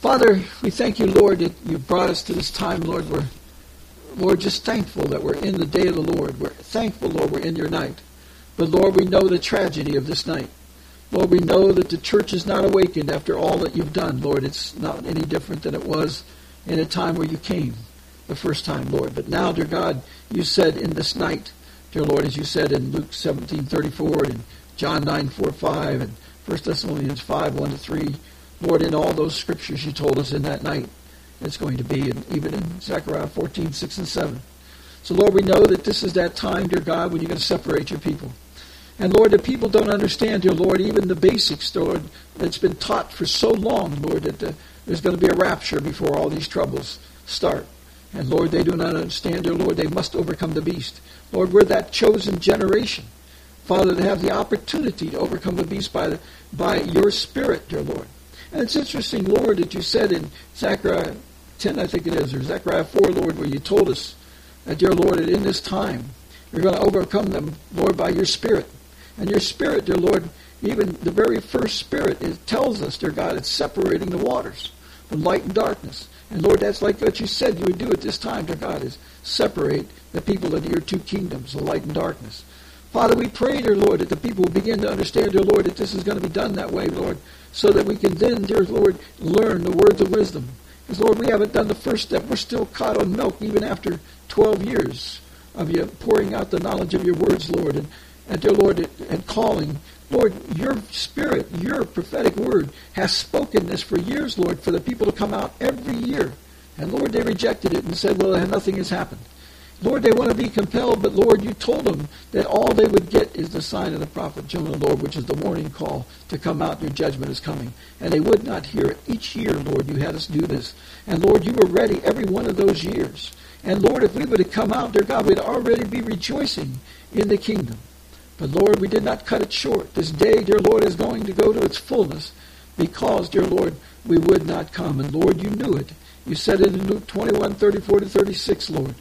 Father, we thank you, Lord, that you brought us to this time, Lord. We're, Lord, just thankful that we're in the day of the Lord. We're thankful, Lord, we're in your night. But, Lord, we know the tragedy of this night. Lord, we know that the church is not awakened after all that you've done. Lord, it's not any different than it was in a time where you came the first time, Lord. But now, dear God, you said in this night, dear Lord, as you said in Luke 17, 34, and John 9, 4, 5, and 1 Thessalonians 5, 1 to 3, Lord, in all those scriptures you told us in that night, it's going to be, and even in Zechariah 14, 6 and 7. So, Lord, we know that this is that time, dear God, when you're going to separate your people. And, Lord, the people don't understand, dear Lord, even the basics, Lord, that's been taught for so long, Lord, that the, there's going to be a rapture before all these troubles start. And, Lord, they do not understand, dear Lord, they must overcome the beast. Lord, we're that chosen generation, Father, to have the opportunity to overcome the beast by, the, by your Spirit, dear Lord. And it's interesting, Lord, that you said in Zechariah 10, I think it is, or Zechariah 4, Lord, where you told us that, dear Lord, that in this time you're going to overcome them, Lord, by your Spirit. And your Spirit, dear Lord, even the very first Spirit, it tells us, dear God, it's separating the waters from light and darkness. And Lord, that's like what you said you would do at this time, dear God, is separate the people into your two kingdoms, the light and darkness. Father, we pray, dear Lord, that the people will begin to understand, dear Lord, that this is going to be done that way, Lord, so that we can then, dear Lord, learn the words of wisdom. Because, Lord, we haven't done the first step. We're still caught on milk even after 12 years of you pouring out the knowledge of your words, Lord, and, and dear Lord, and calling. Lord, your spirit, your prophetic word has spoken this for years, Lord, for the people to come out every year. And Lord, they rejected it and said, well, nothing has happened. Lord, they want to be compelled, but Lord, you told them that all they would get is the sign of the prophet Jonah, Lord, which is the warning call to come out. Your judgment is coming. And they would not hear it. Each year, Lord, you had us do this. And Lord, you were ready every one of those years. And Lord, if we would have come out, dear God, we'd already be rejoicing in the kingdom. But Lord, we did not cut it short. This day, dear Lord, is going to go to its fullness because, dear Lord, we would not come. And Lord, you knew it. You said it in Luke 21, 34 to 36, Lord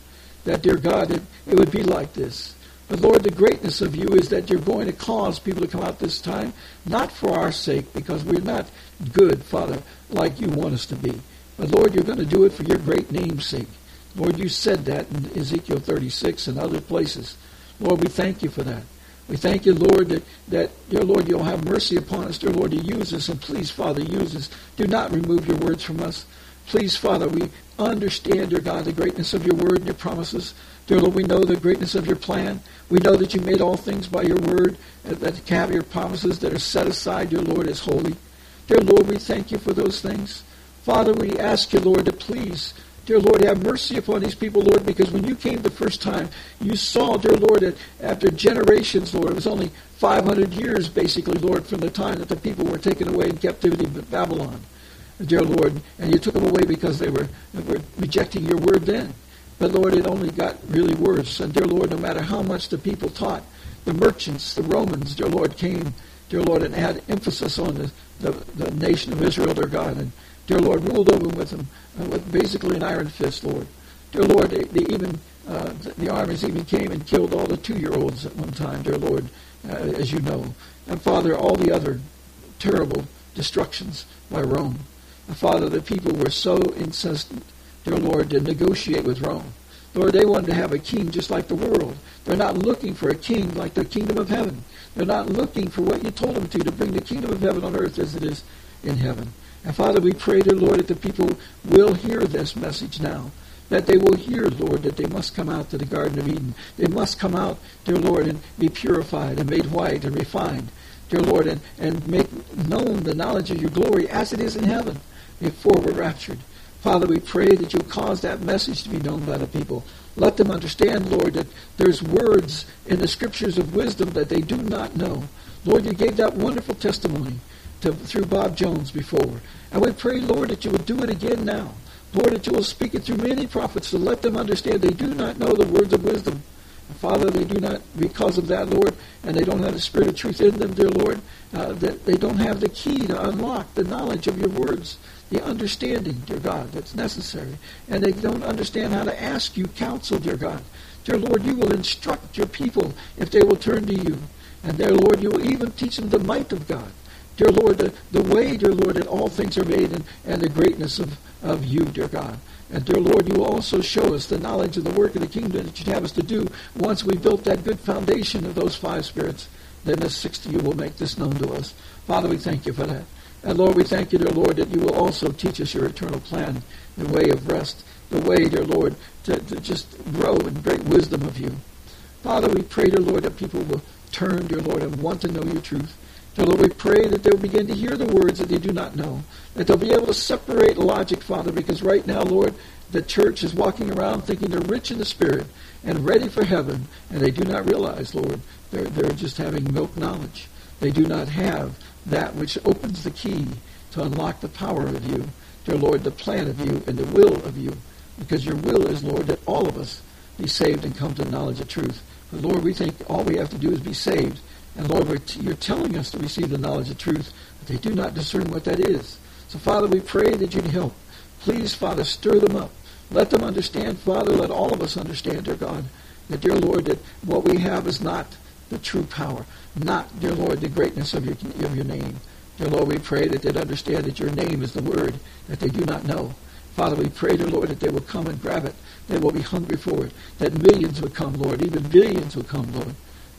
that, dear God, it, it would be like this. But Lord, the greatness of you is that you're going to cause people to come out this time, not for our sake, because we're not good, Father, like you want us to be. But Lord, you're going to do it for your great name's sake. Lord, you said that in Ezekiel 36 and other places. Lord, we thank you for that. We thank you, Lord, that, that, dear Lord, you'll have mercy upon us, dear Lord, to use us. And please, Father, use us. Do not remove your words from us. Please, Father, we understand, dear God, the greatness of your word and your promises. Dear Lord, we know the greatness of your plan. We know that you made all things by your word, that have your promises that are set aside, dear Lord, as holy. Dear Lord, we thank you for those things. Father, we ask you, Lord, to please, dear Lord, have mercy upon these people, Lord, because when you came the first time, you saw, dear Lord, that after generations, Lord, it was only 500 years, basically, Lord, from the time that the people were taken away in captivity in Babylon dear Lord, and you took them away because they were, were rejecting your word then. But Lord, it only got really worse. And dear Lord, no matter how much the people taught, the merchants, the Romans, dear Lord, came, dear Lord, and had emphasis on the, the, the nation of Israel, their God. And dear Lord, ruled over with them uh, with basically an iron fist, Lord. Dear Lord, they, they even uh, the, the armies even came and killed all the two-year-olds at one time, dear Lord, uh, as you know. And Father, all the other terrible destructions by Rome. Father, the people were so insistent, dear Lord, to negotiate with Rome. Lord, they wanted to have a king just like the world. They're not looking for a king like the kingdom of heaven. They're not looking for what you told them to, to bring the kingdom of heaven on earth as it is in heaven. And Father, we pray, dear Lord, that the people will hear this message now. That they will hear, Lord, that they must come out to the Garden of Eden. They must come out, dear Lord, and be purified and made white and refined, dear Lord, and, and make known the knowledge of your glory as it is in heaven before we're raptured. Father, we pray that you'll cause that message to be known by the people. Let them understand, Lord, that there's words in the scriptures of wisdom that they do not know. Lord, you gave that wonderful testimony to, through Bob Jones before. And we pray, Lord, that you would do it again now. Lord, that you will speak it through many prophets to let them understand they do not know the words of wisdom. And Father, they do not, because of that, Lord, and they don't have the spirit of truth in them, dear Lord, uh, that they don't have the key to unlock the knowledge of your words, the understanding, dear God, that's necessary. And they don't understand how to ask you counsel, dear God. Dear Lord, you will instruct your people if they will turn to you. And dear Lord, you will even teach them the might of God. Dear Lord, the, the way, dear Lord, that all things are made and, and the greatness of, of you, dear God. And dear Lord, you will also show us the knowledge of the work of the kingdom that you'd have us to do once we built that good foundation of those five spirits. Then the sixth you will make this known to us. Father, we thank you for that. And Lord, we thank you, dear Lord, that you will also teach us your eternal plan, the way of rest, the way, dear Lord, to, to just grow in great wisdom of you. Father, we pray, dear Lord, that people will turn, dear Lord, and want to know your truth. Dear Lord, we pray that they'll begin to hear the words that they do not know, that they'll be able to separate logic, Father, because right now, Lord, the church is walking around thinking they're rich in the Spirit and ready for heaven, and they do not realize, Lord, they're, they're just having milk knowledge. They do not have that which opens the key to unlock the power of you, dear Lord, the plan of you and the will of you. Because your will is, Lord, that all of us be saved and come to the knowledge of truth. But Lord, we think all we have to do is be saved. And Lord, t- you're telling us to receive the knowledge of truth, but they do not discern what that is. So, Father, we pray that you'd help. Please, Father, stir them up. Let them understand, Father, let all of us understand, dear God, that, dear Lord, that what we have is not the true power, not, dear Lord, the greatness of your, of your name. Dear Lord, we pray that they'd understand that your name is the word that they do not know. Father, we pray, dear Lord, that they will come and grab it. They will be hungry for it. That millions would come, Lord. Even billions would come, Lord.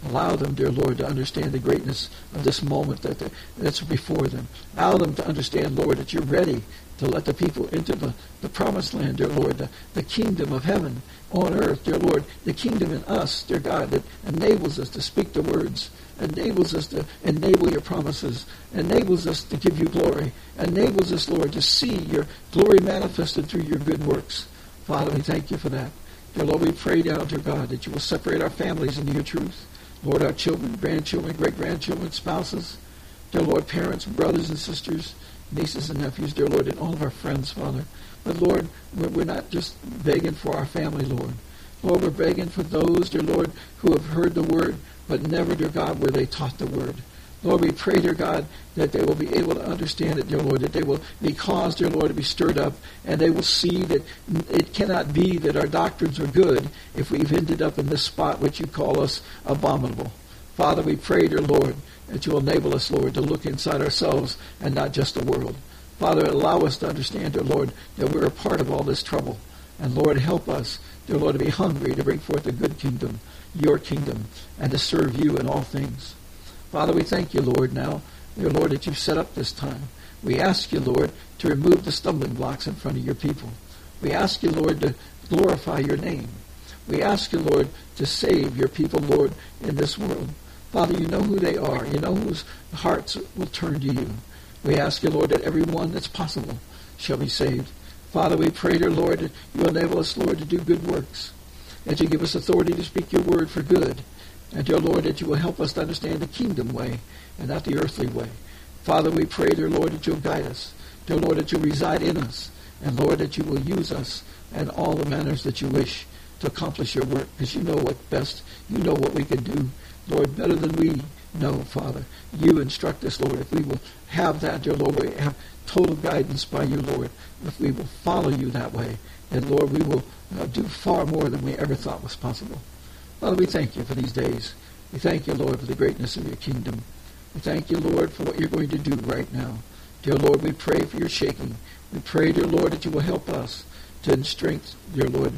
Allow them, dear Lord, to understand the greatness of this moment that that's before them. Allow them to understand, Lord, that you're ready to let the people into the, the promised land, dear Lord, the, the kingdom of heaven on earth, dear Lord, the kingdom in us, dear God, that enables us to speak the words, enables us to enable your promises, enables us to give you glory, enables us, Lord, to see your glory manifested through your good works. Father, we thank you for that. Dear Lord, we pray now, dear God, that you will separate our families into your truth. Lord, our children, grandchildren, great-grandchildren, spouses, dear Lord, parents, brothers and sisters, nieces and nephews, dear Lord, and all of our friends, Father. But Lord, we're not just begging for our family, Lord. Lord, we're begging for those, dear Lord, who have heard the word, but never, dear God, were they taught the word. Lord, we pray, dear God, that they will be able to understand it, dear Lord, that they will be caused, dear Lord, to be stirred up, and they will see that it cannot be that our doctrines are good if we've ended up in this spot which you call us abominable. Father, we pray, dear Lord, that you will enable us, Lord, to look inside ourselves and not just the world. Father, allow us to understand, dear Lord, that we're a part of all this trouble. And Lord, help us, dear Lord, to be hungry to bring forth a good kingdom, your kingdom, and to serve you in all things. Father, we thank you, Lord, now, dear Lord, that you've set up this time. We ask you, Lord, to remove the stumbling blocks in front of your people. We ask you, Lord, to glorify your name. We ask you, Lord, to save your people, Lord, in this world. Father, you know who they are. You know whose hearts will turn to you. We ask you, Lord, that every one that's possible shall be saved. Father, we pray, dear Lord, that you enable us, Lord, to do good works. That you give us authority to speak your word for good. And dear Lord, that you will help us to understand the kingdom way and not the earthly way. Father, we pray, dear Lord, that you'll guide us. Dear Lord, that you'll reside in us. And Lord, that you will use us in all the manners that you wish to accomplish your work. Because you know what best, you know what we can do, Lord, better than we know, Father. You instruct us, Lord, if we will have that, dear Lord, we have total guidance by you, Lord. If we will follow you that way, and Lord, we will uh, do far more than we ever thought was possible. Father, we thank you for these days. We thank you, Lord, for the greatness of your kingdom. We thank you, Lord, for what you're going to do right now. Dear Lord, we pray for your shaking. We pray, dear Lord, that you will help us to strength, dear Lord,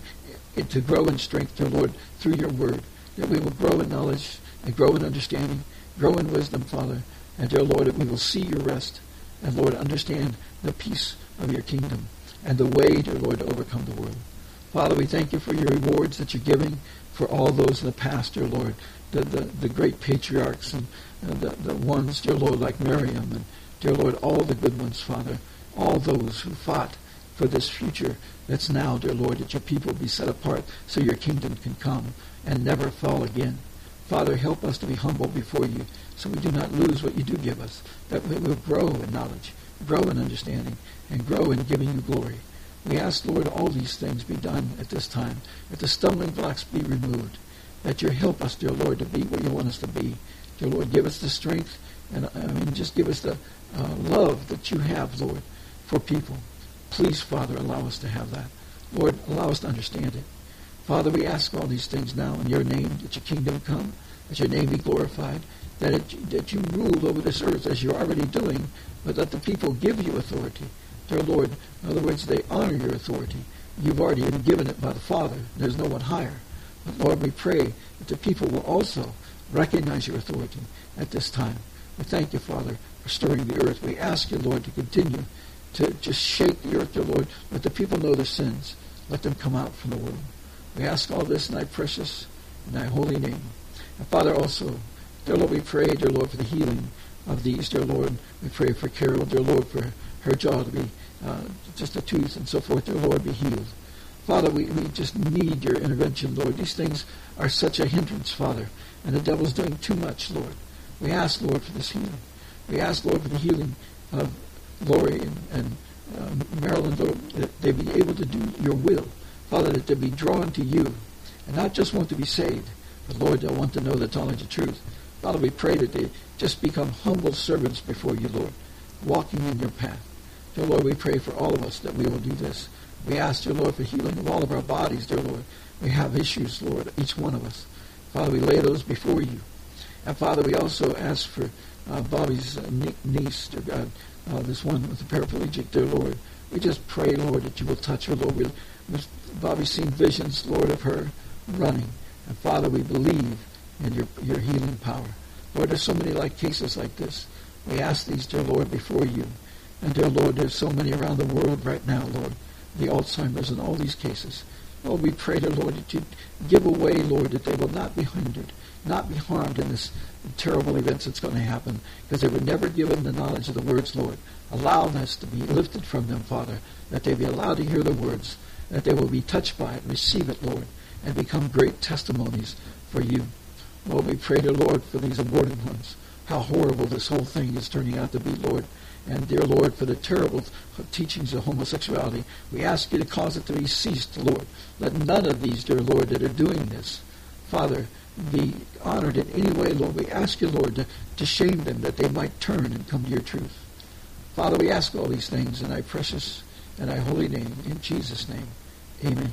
to grow in strength, dear Lord, through your word. That we will grow in knowledge and grow in understanding, grow in wisdom, Father. And dear Lord, that we will see your rest. And Lord, understand the peace of your kingdom and the way, dear Lord, to overcome the world. Father, we thank you for your rewards that you're giving for all those in the past, dear Lord, the, the, the great patriarchs and uh, the, the ones, dear Lord, like Miriam and, dear Lord, all the good ones, Father, all those who fought for this future that's now, dear Lord, that your people be set apart so your kingdom can come and never fall again. Father, help us to be humble before you so we do not lose what you do give us, that we will grow in knowledge, grow in understanding, and grow in giving you glory. We ask, Lord, all these things be done at this time, that the stumbling blocks be removed, that you help us, dear Lord, to be what you want us to be. Dear Lord, give us the strength, and I mean, just give us the uh, love that you have, Lord, for people. Please, Father, allow us to have that. Lord, allow us to understand it. Father, we ask all these things now in your name, that your kingdom come, that your name be glorified, that, it, that you rule over this earth as you're already doing, but that the people give you authority. Dear Lord, in other words, they honor your authority. You've already been given it by the Father. There's no one higher. But Lord, we pray that the people will also recognize your authority at this time. We thank you, Father, for stirring the earth. We ask you, Lord, to continue to just shake the earth, dear Lord. Let the people know their sins. Let them come out from the world. We ask all this in thy precious and thy holy name. And Father, also, dear Lord, we pray, dear Lord, for the healing of these, dear Lord. We pray for Carol, dear Lord, for her jaw to be uh, just a tooth and so forth, dear Lord, be healed. Father, we, we just need your intervention, Lord. These things are such a hindrance, Father, and the devil's doing too much, Lord. We ask, Lord, for this healing. We ask, Lord, for the healing of Lori and, and uh, Marilyn, Lord, that they be able to do your will. Father, that they be drawn to you and not just want to be saved, but Lord, they'll want to know the knowledge of truth. Father, we pray that they just become humble servants before you, Lord, walking in your path. Dear Lord, we pray for all of us that we will do this. We ask, dear Lord, for healing of all of our bodies, dear Lord. We have issues, Lord, each one of us. Father, we lay those before you. And Father, we also ask for uh, Bobby's uh, niece, dear God, uh, this one with the paraplegic, dear Lord. We just pray, Lord, that you will touch her, Lord. We, Bobby's seen visions, Lord, of her running. And Father, we believe in your, your healing power. Lord, there's so many like cases like this. We ask these, dear Lord, before you. And dear Lord, there's so many around the world right now, Lord, the Alzheimer's and all these cases. Lord, we pray, dear Lord, that you give away, Lord, that they will not be hindered, not be harmed in this terrible events that's going to happen, because they were never given the knowledge of the words, Lord. Allow this to be lifted from them, Father, that they be allowed to hear the words, that they will be touched by it, receive it, Lord, and become great testimonies for you. Lord, we pray, dear Lord, for these aborted ones. How horrible this whole thing is turning out to be, Lord. And dear Lord, for the terrible teachings of homosexuality, we ask you to cause it to be ceased, Lord. Let none of these, dear Lord, that are doing this, Father, be honored in any way, Lord. We ask you, Lord, to, to shame them that they might turn and come to your truth. Father, we ask all these things in thy precious and thy holy name. In Jesus' name, amen.